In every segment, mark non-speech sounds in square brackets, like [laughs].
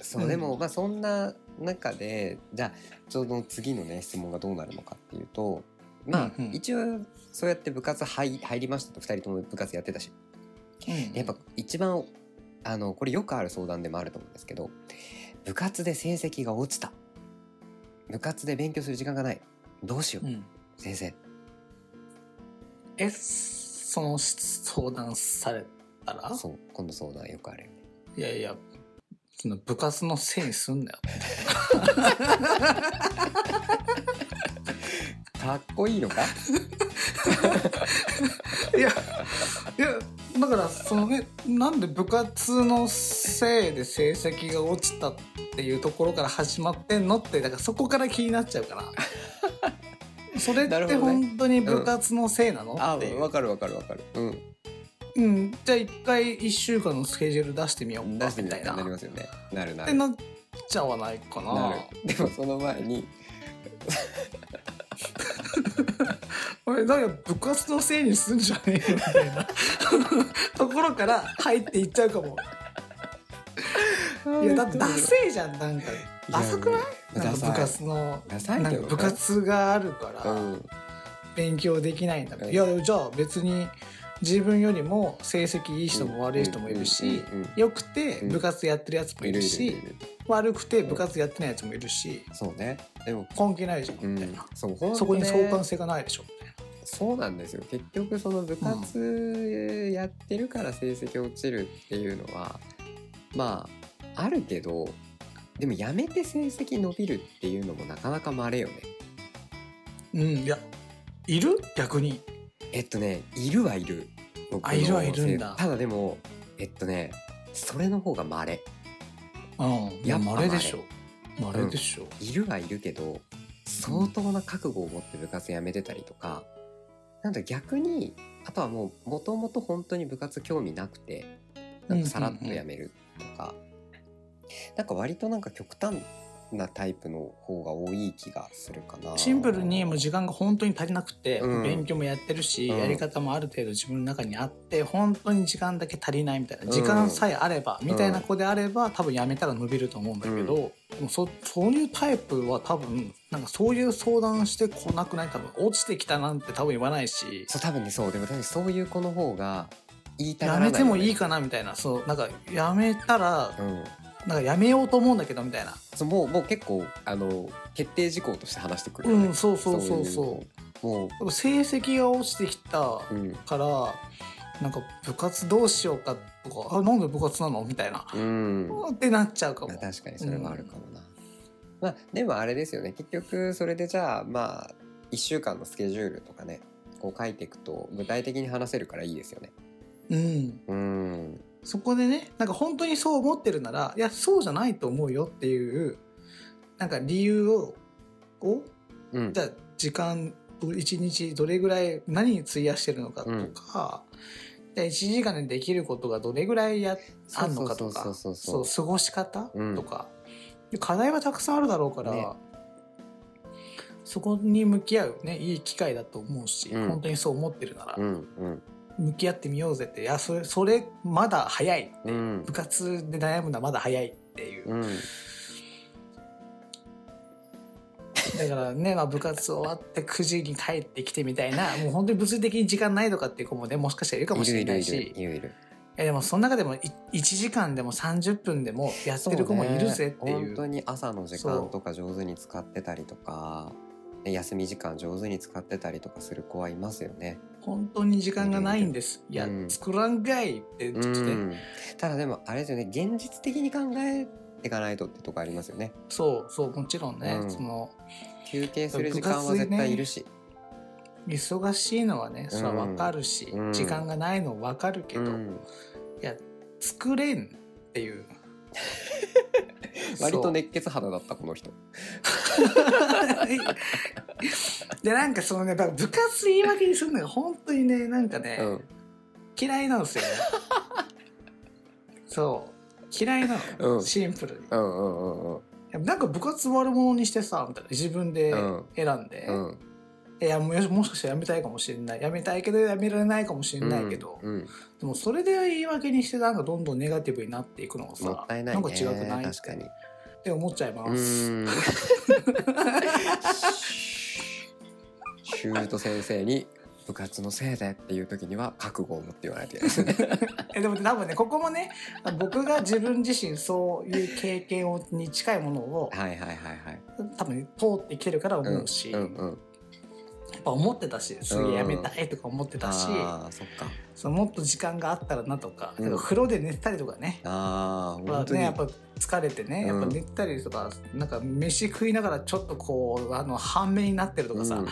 そう、うん。でもまあそんな中でじゃあちょうど次のね質問がどうなるのかっていうとまあ、うんうん。一応そうやって部活入入りましたと2人とも部活やってたし。うん。やっぱ一番あのこれよくある相談でもあると思うんですけど部活で成績が落ちた。部活で勉強する時間がない。どうしよう、うん。先生。えその相談されたら？そう今度相談よくあるよね。いやいやその部活のせいにすんなよ。[laughs] かっこいいのか？[laughs] いやいやだからそのねなんで部活のせいで成績が落ちたっていうところから始まってんのってだからそこから気になっちゃうから。[laughs] それって本当に部活のせいなの、あっていう。わかるわかるわかる。うんうん、じゃあ一回1週間のスケジュール出してみようか出してみたいなみたいな。っなりますよね。なるなる。てなっちゃわないかな。なる。でもその前に [laughs] 俺だから部活のせいにすんじゃねえよみたいな。[laughs] ところから入っていっちゃうかも。[laughs] いやだってダセえじゃんなんか。ダサくない？なんか部活のダサいけどね。なんか部活があるからうん。勉強できないんだうん。いやじゃあ別に自分よりも成績いい人も悪い人もいるしうんうんうんよくて部活やってるやつもいるしる悪くて部活やってないやつもいるしそうね。でも関係ないじゃんうん。みたいな。そこに相関性がないでしょそうなんですよ。結局その部活やってるから成績落ちるっていうのはまああるけどでもやめて成績伸びるっていうのもなかなかまれよね。うんいやいる？逆にえっとねいるはいる。僕のあいるはいるんだ。ただでもえっとねそれの方がまれうんいややっぱ稀。でしょ。稀でしょ。いるはいるけど相当な覚悟を持って部活やめてたりとかなんだ逆にあとはもうもともと本当に部活興味なくてなんかさらっとやめるとか、なんか割となんか極端なタイプの方が多い気がするかな。シンプルにもう時間が本当に足りなくて、うん。勉強もやってるし、うん。やり方もある程度自分の中にあって本当に時間だけ足りないみたいな、うん。時間さえあればみたいな子であれば多分やめたら伸びると思うんだけど、でもそそういうタイプは多分なんかそういう相談してこなくない？多分落ちてきたなんて多分言わないし。そう多分ねそう。でも多分そういう子の方が言いたがやらないめてもいいかかなみたいな。そうなんかやめたらうんなんかやめようと思うんだけどみたいな。そうもうもう結構あの決定事項として話してくるよね、うんそうそうそうそう。もでも成績が落ちてきたからなんか部活どうしようかとかあなんで部活なのみたいな、うん、ってなっちゃうかも。まあ、確かにそれはあるかもな、まあでもあれですよね。結局それでじゃあまあ1週間のスケジュールとかねこう書いていくと具体的に話せるからいいですよね。うんうんそこでねなんか本当にそう思ってるならいやそうじゃないと思うよっていうなんか理由ををうん。じゃあ時間一日どれぐらい何に費やしてるのかとか、じゃあ1時間でできることがどれぐらいやあんのかとかそう過ごし方うん。とか、で課題はたくさんあるだろうから、ね。そこに向き合うねいい機会だと思うし、うん。本当にそう思ってるなら、うんうん向き合ってみようぜっていやそれそれまだ早いうん。部活で悩むのはまだ早いっていう、うん。だからね、まあ、部活終わって9時に帰ってきてみたいな [laughs] もう本当に物理的に時間ないとかっていう子もねもしかしたらいるかもしれないし。いでもその中でもい1時間でも30分でもやってる子もいるぜっていう。ね本当に朝の時間とか上手に使ってたりとかで休み時間上手に使ってたりとかする子はいますよね。本当に時間がないんです。いや、うん作らんかいってちょっとね、うん。ただでもあれですよね現実的に考えていかないとってとこありますよね。そうそうもちろんね、うん。その休憩する時間は絶対いるし。忙しいのはねそれは分かるし、うん。時間がないの分かるけど、いうん。や作れんっていう [laughs] [laughs] 割と熱血肌だったこの人。[laughs] でなんかそのね部活言い訳にするのが本当にねなんかね、うん。嫌いなんですよね。そう。嫌いなの、うん。シンプルに。いうんうんうんうん。やなんか部活悪者にしてさみたいな。自分でうん。選んで、うんいやもしもしかしたら辞めたいかもしれない。辞めたいけど辞められないかもしれないけど、うんうん。でもそれで言い訳にしてなんかどんどんネガティブになっていくのがさもったいないね。んか違くない？確かにって思っちゃいまうす。[laughs] シュート先生に部活のせいでっていう時には覚悟を持って言わないといけない。ですねえでも多分ねここもね僕が自分自身そういう経験をに近いものをはいはいはいはい。多分通ってきてるから思うし、うんうんうんぱ思ってたしすげえやめたいとか思ってたし、ああそっか。そのもっと時間があったらなとか,、うん。風呂で寝てたりとかね。ああまあ本当に、ね、やっぱ疲れてね、うん。やっぱ寝てたりとかなんか飯食いながらちょっとこうあの半目になってるとかさ、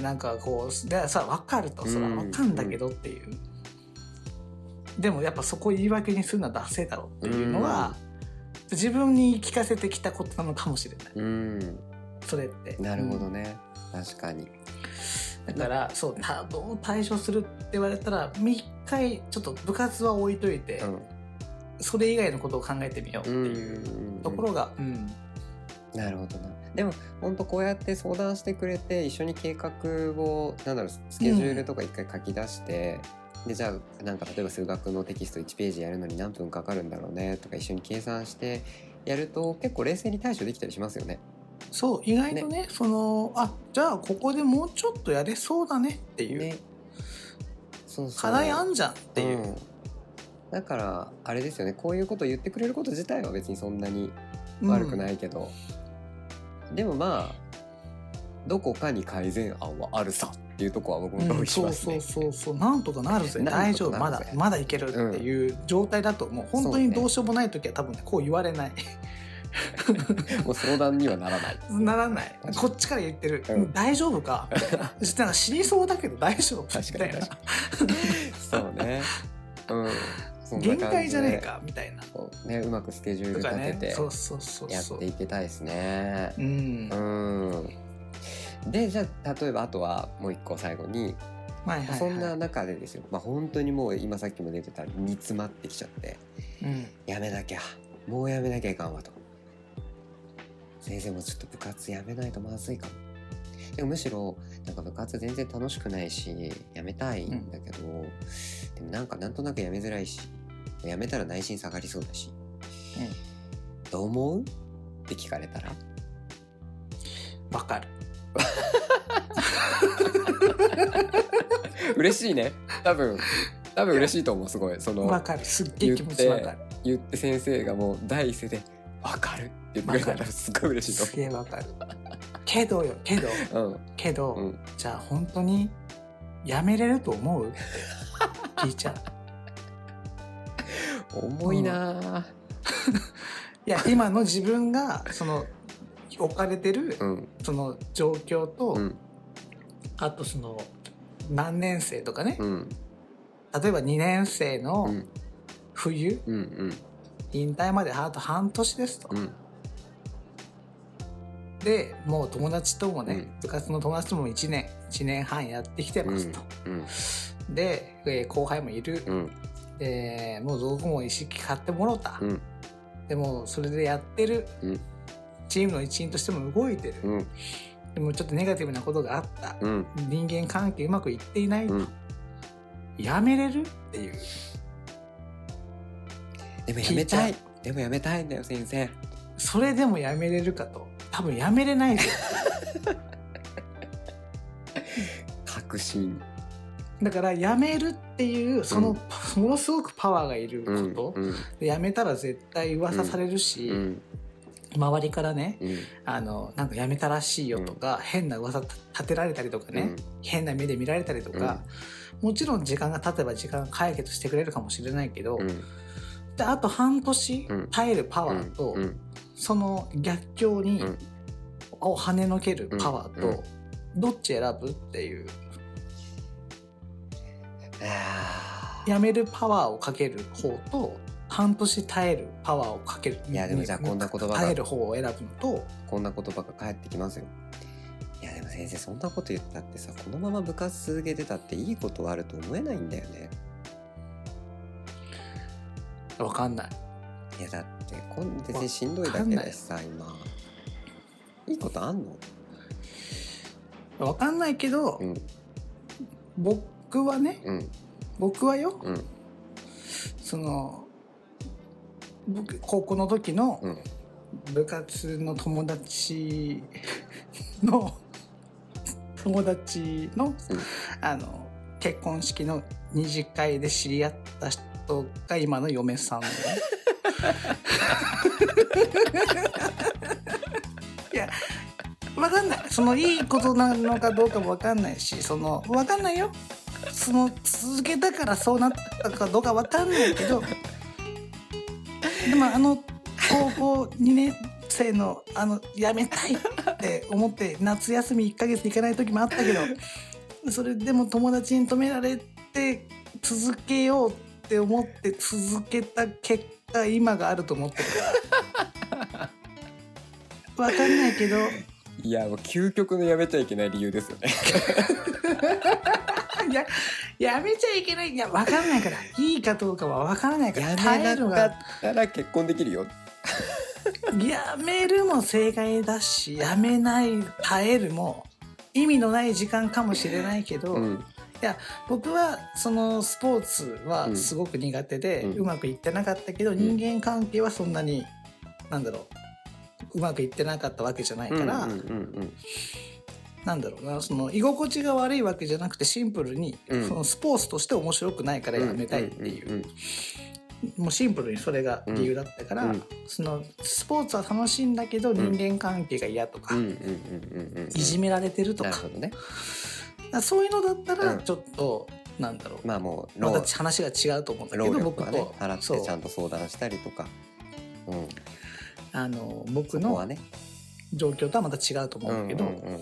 なんかこうでさ分かるとそれは分かんだけどっていう、でもやっぱそこを言い訳にするのはダセえだろっていうのは、自分に聞かせてきたことなのかもしれない。うん、うんそれって。なるほどね、確かにだからそうたどう対処するって言われたら一回ちょっと部活は置いといて、うん。それ以外のことを考えてみようってうんいうところが、うん。なるほどな。でも本当こうやって相談してくれて一緒に計画をなんだろうスケジュールとか一回書き出して、でじゃあなんか例えば数学のテキスト1ページやるのに何分かかるんだろうねとか一緒に計算してやると結構冷静に対処できたりしますよね。そう意外とねそのあじゃあここでもうちょっとやれそうだねっていう、ね。そうそう。課題あんじゃんっていう、ん。だからあれですよね。こういうことを言ってくれること自体は別にそんなに悪くないけど、でもまあどこかに改善案はあるさっていうとこは僕も同うん、意しそうますね。そうそうそうなんとかなるぜ。大丈夫。まだまだいけるっていう状態だともう本当にどうしようもない時は多分ねこう言われないもう相談にはならない。ならない。こっちから言ってる、うん。大丈夫か？ななんか死にそうだけど大丈夫確かにみたいなそうね。うん。限界じゃねえか？みたいな。こうね。うまくスケジュール立ててね。そうそうそう。やっていけたいですね。うん。うん。でじゃあ例えばあとはもう一個最後に、はいはいはい。そんな中でですよ、まあ、本当にもう今さっきも出てた煮詰まってきちゃって。うん。やめなきゃ。もうやめなきゃいかんわと先生もちょっと部活やめないとまずいかも。でもむしろなんか部活全然楽しくないしやめたいんだけど、でもなんかなんとなくやめづらいしやめたら内心下がりそうだし、どう思う？って聞かれたら？わかる。[laughs] 嬉しいね。多分多分嬉しいと思うすごい。そのわかる。すっげえ気持ちわかる。言って先生がもう第一声で「分かる」って言ってくれたわからる。すごい嬉しいとすげえわかる。けどよけど。思う。けど、うん。うんじゃあ本当にやめれると思う？って聞いちゃう。重いなぁいや今の自分がその置かれてるうん。その状況と、うん。あとその何年生とかね、うん。例えば2年生うのん。冬、うん引退まであと半年ですと、うん。でもう友達ともね、うん。部活の友達とも1年1年半やってきてますと、うん。で、えー後輩もいる、うん。でもう道具も一式買ってもろた、うん。でもそれでやってる、うん。チームの一員としても動いてる、うん。でもちょっとネガティブなことがあった、うん。人間関係うまくいっていないと、うん。やめれるっていうでもやめたい。でもやめたいんだよ先生。それでもやめれるかと。多分やめれないです確信。だからやめるっていうその、ものすごくパワーがいるうんこと、うんでやめたら絶対噂されるし、うん周りからねうん。あのなんかやめたらしいよとか、変な噂立てられたりとかね、うん。変な目で見られたりとか、もちろん時間が経てば時間解決してくれるかもしれないけど、うんであと半年うん。耐えるパワーと、うん。その逆境に、うん。を跳ねのけるパワーと、どっち選ぶっていう。あやめるパワーをかける方と半年耐えるパワーをかける。いやでもじゃあこんな言葉が。耐える方を選ぶのとーこんな言葉が返ってきますよ。いやでも先生そんなこと言ったってさこのまま部活続けてたっていいことあると思えないんだよね分かんない。いやだってこん別にしんどいだけだしさ今。いいことあんの？わかんないけど、うん。僕はねうん。僕はようん。その僕高校の時のうん。部活の友達 [laughs] の友達の,、うん。あの結婚式の二次会で知り合った人が今の嫁さんいやわかんない。そのいいことなのかどうかもわかんないしそのわかんないよ。その続けたからそうなったかどうかわかんないけど。でもあの高校2年生のあの辞めたいって思って夏休み1ヶ月行かない時もあったけどそれでも友達に止められて続けようって思って続けた結果今があると思ってる。か [laughs] らわかんないけど。いやもう究極のやめちゃいけない理由ですよね。[laughs] いややめちゃいけない。いやわかんないから。いいかどうかはわからないから。や耐えるがめなかったら結婚できるよ。[laughs] やめるも正解だしやめない耐えるも意味のない時間かもしれないけど、いうん。や僕はそのスポーツはすごく苦手で、うん。うまくいってなかったけど、人間関係はそんなになんだろううまくいってなかったわけじゃないから、うんうんうんなんだろうなその居心地が悪いわけじゃなくてシンプルに、うん。そのスポーツとして面白くないからやめたいっていう,、んんんもうシンプルにそれが理由だったから、うん。そのスポーツは楽しいんだけど人間関係が嫌とか、うんうんうんうんうんいじめられてるとか。ね。そういうのだったらうん。ちょっと、なんだろう。まあもうま労た話が違うと思うんだけ労どね僕と、払ってちゃんと相談したりとか。うん。あの僕の状況とはまた違うと思うんだけど、うんうんうんうん。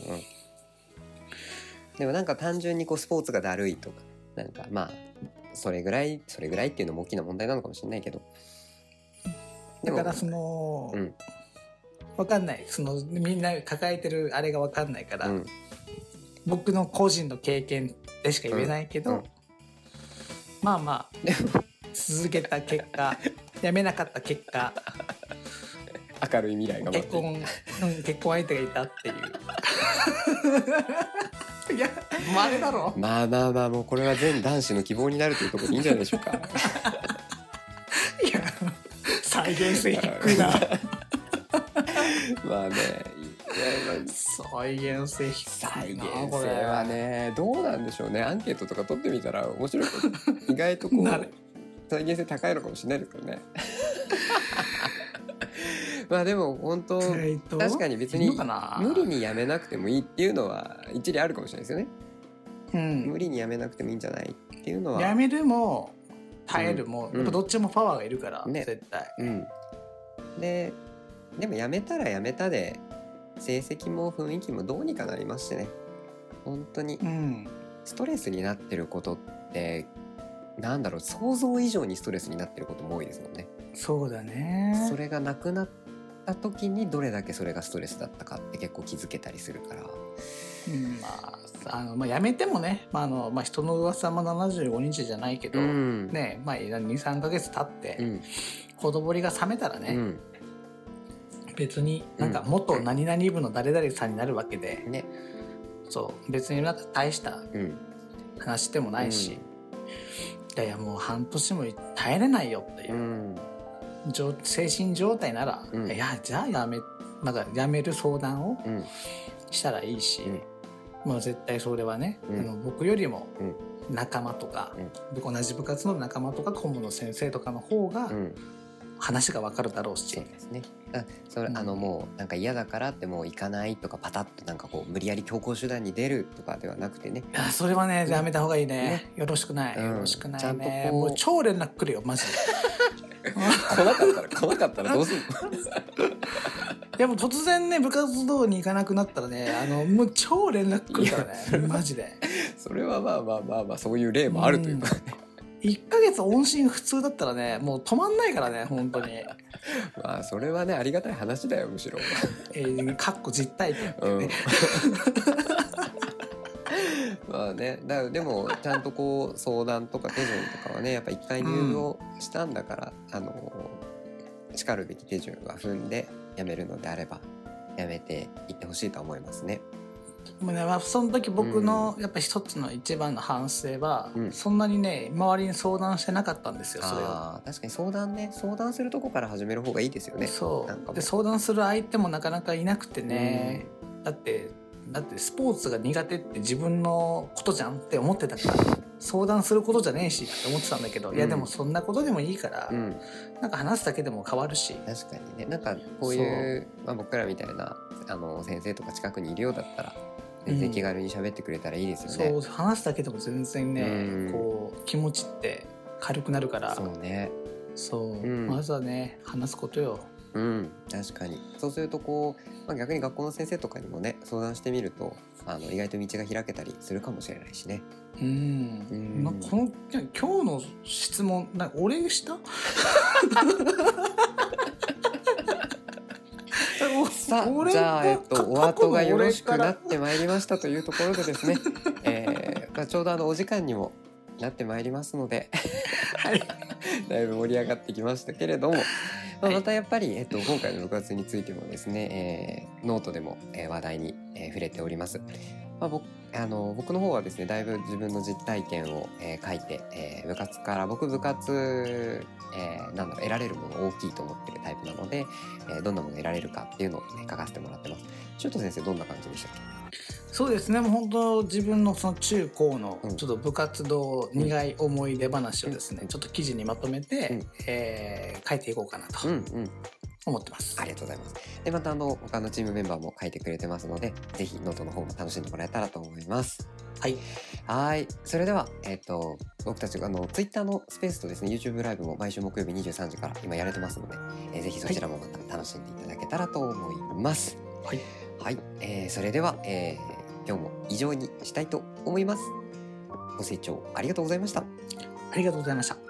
でもなんか単純にこうスポーツがだるいとかなんかまあそれぐらいそれぐらいっていうのも大きな問題なのかもしれないけど。だからその、うん。わかんない。そのみんな抱えてるあれがわかんないから、うん。僕の個人の経験でしか言えないけど、うん。うんまあまあ続けた結果 [laughs] やめなかった結果明るい未来が結婚、うん、結婚相手がいたっていういやまれだろ。まあまあまあもうこれは全男子の希望になるというところでいいんじゃないでしょうか。いや再現性低いな。まあね再現性低再現いなこれ。性はねどうなんでしょうね。アンケートとか取ってみたら面白いこと。意外とこう再現性高いのかもしれないですけどねまあでも本当確かに別に無理にやめなくてもいいっていうのは一理あるかもしれないですよね。うん。無理にやめなくてもいいんじゃないっていうのは。やめるも耐えるも、うん。やっぱどっちもパワーがいるから、ね。絶対。うん。ででもやめたらやめたで成績も雰囲気もどうにかなりますしね。本当にうん。ストレスになってることってなんだろう？想像以上にストレスになってることも多いですもんね。そうだね。それがなくなった時にどれだけそれがストレスだったかって結構気づけたりするから。うんまああのまあ、やめてもね、まああのまあ、人の噂も75日じゃないけど、うん。ねまあ、23か月経って、うん。ほとぼりが冷めたらね、うん。別になんか元何々部の誰々さんになるわけで、ね。そう別になんか大したうん。話でもないし、いやいやもう半年も耐えれないよっていうう、ん。状精神状態なら、うん。いやじゃあやめなんかやめる相談をうん。したらいいし、うん。もう絶対それはね、うん。あの僕よりもうん。仲間とか、うん。僕同じ部活の仲間とか顧問の先生とかの方がうん。話が分かるだろうし、そうですね。あそれ、うん。あのもうなんか嫌だからってもう行かないとかパタッとなんかこう無理やり強行手段に出るとかではなくてね。いやそれはねうん。やめた方がいいね。ね。よろしくない、うんよろしくないちゃんとねこうもう超連絡来るよマジで [laughs] 来なかったら来なかったらどうすんの？いやもう突然ね部活動に行かなくなったらねあのもう超連絡来るからねマジでそれはまあまあまあまあそういう例もあるというか、1ヶ月音信不通だったらねもう止まんないからね本当にまあそれはねありがたい話だよむしろ。えー、かっこ実体験っていううんね、。まあねだでもちゃんとこう相談とか手順とかはねやっぱ一回入部をしたんだから、あのしかるべき手順は踏んでやめるのであればやめていってほしいとは思いますね。でもね、まあ、その時僕のやっぱ一つの一番の反省は、うん。そんなにね周りに相談してなかったんですよそれを。あー確かに相談ね相談するとこから始める方がいいですよね。そう。で相談する相手もなかなかいなくてね、だってだってスポーツが苦手って自分のことじゃんって思ってたから相談することじゃねえしって思ってたんだけど、いやうんでもそんなことでもいいから、うん。なんか話すだけでも変わるし。確かにね。なんかこういう、まあ、僕らみたいなあの先生とか近くにいるようだったら全然気軽に喋ってくれたらいいですよね、そう話すだけでも全然ね、うん。こう気持ちって軽くなるから。そうね。そう、うん。まずはね話すことよ。うん確かに。そうするとこう、まあ、逆に学校の先生とかにもね相談してみるとあの意外と道が開けたりするかもしれないしね。うん、うん。なこの今日の質問な俺した？さあ [laughs] 俺じゃあ、えっと、お後がよろしくなってまいりましたというところでですね、[laughs] えーまあ、ちょうどあのお時間にもなってまいりますので。はいだいぶ盛り上がってきましたけれども、まあ、はいまたやっぱり、えっと、今回の部活についてもですね、えーノートでも、えー話題に、えー触れております。まあ、僕あの僕の方はですねだいぶ自分の実体験を、えー書いて、えー部活から僕部活、えーなんだろう得られるもの大きいと思ってるタイプなので、えーどんなもの得られるかっていうのを、ね、書かせてもらってます。シュート先生どんな感じでしたっそうですねもう本当自分のその中高のうんちょっと部活動苦い思い出話をですね、うんちょっと記事にまとめて、うんえー書いていこうかなとけ？うんうん思ってます。ありがとうございます。でまたあの他のチームメンバーも書いてくれてますのでぜひノートの方も楽しんでもらえたらと思います。はいはい。それでは、えっ、と、僕たちが、あの、ツイッターのスペースとですね、YouTube ライブも毎週木曜日23時から今やれてますので、えーぜひそちらもまた楽しんでいただけたらと思います。はい。はい。えーそれでは、えー今日も以上にしたいと思います。ご清聴ありがとうございました。ありがとうございました。